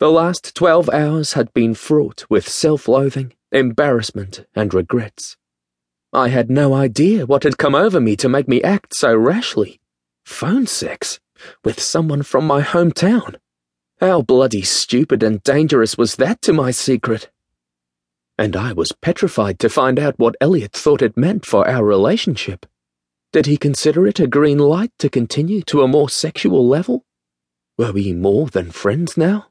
The last twelve hours had been fraught with self loathing, embarrassment, and regrets. I had no idea what had come over me to make me act so rashly. Phone sex with someone from my hometown. How bloody stupid and dangerous was that to my secret? And I was petrified to find out what Elliot thought it meant for our relationship. Did he consider it a green light to continue to a more sexual level? Were we more than friends now?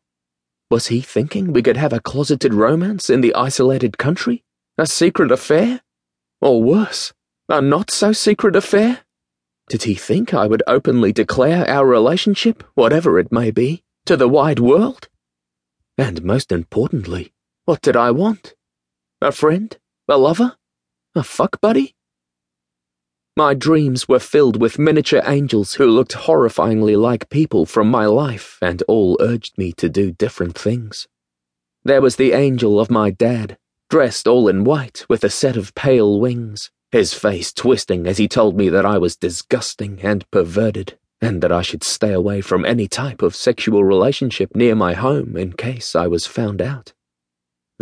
Was he thinking we could have a closeted romance in the isolated country? A secret affair? Or worse, a not so secret affair? Did he think I would openly declare our relationship, whatever it may be, to the wide world? And most importantly, what did I want? A friend? A lover? A fuck buddy? My dreams were filled with miniature angels who looked horrifyingly like people from my life and all urged me to do different things. There was the angel of my dad, dressed all in white with a set of pale wings, his face twisting as he told me that I was disgusting and perverted, and that I should stay away from any type of sexual relationship near my home in case I was found out.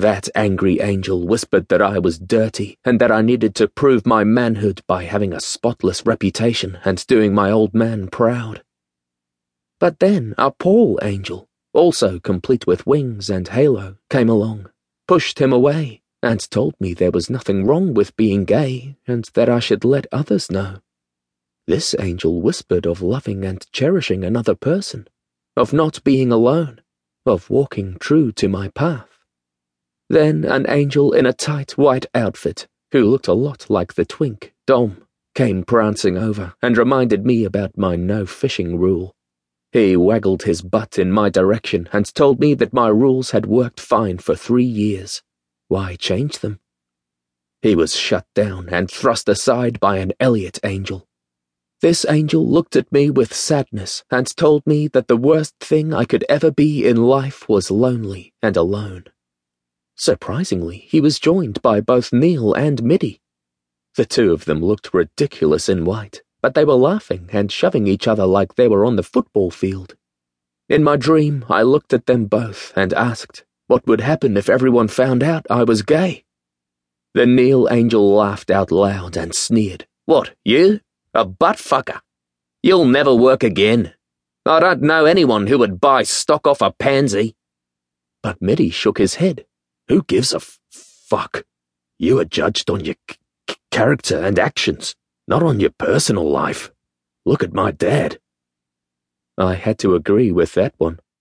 That angry angel whispered that I was dirty and that I needed to prove my manhood by having a spotless reputation and doing my old man proud. But then a Paul angel, also complete with wings and halo, came along, pushed him away, and told me there was nothing wrong with being gay and that I should let others know. This angel whispered of loving and cherishing another person, of not being alone, of walking true to my path. Then an angel in a tight white outfit, who looked a lot like the twink, Dom, came prancing over and reminded me about my no fishing rule. He waggled his butt in my direction and told me that my rules had worked fine for three years. Why change them? He was shut down and thrust aside by an Elliot angel. This angel looked at me with sadness and told me that the worst thing I could ever be in life was lonely and alone. Surprisingly, he was joined by both Neil and Middy. The two of them looked ridiculous in white, but they were laughing and shoving each other like they were on the football field. In my dream, I looked at them both and asked what would happen if everyone found out I was gay. The Neil angel laughed out loud and sneered. What, you? A butt fucker? You'll never work again. I don't know anyone who would buy stock off a pansy. But Mitty shook his head. Who gives a fuck? You are judged on your character and actions, not on your personal life. Look at my dad. I had to agree with that one.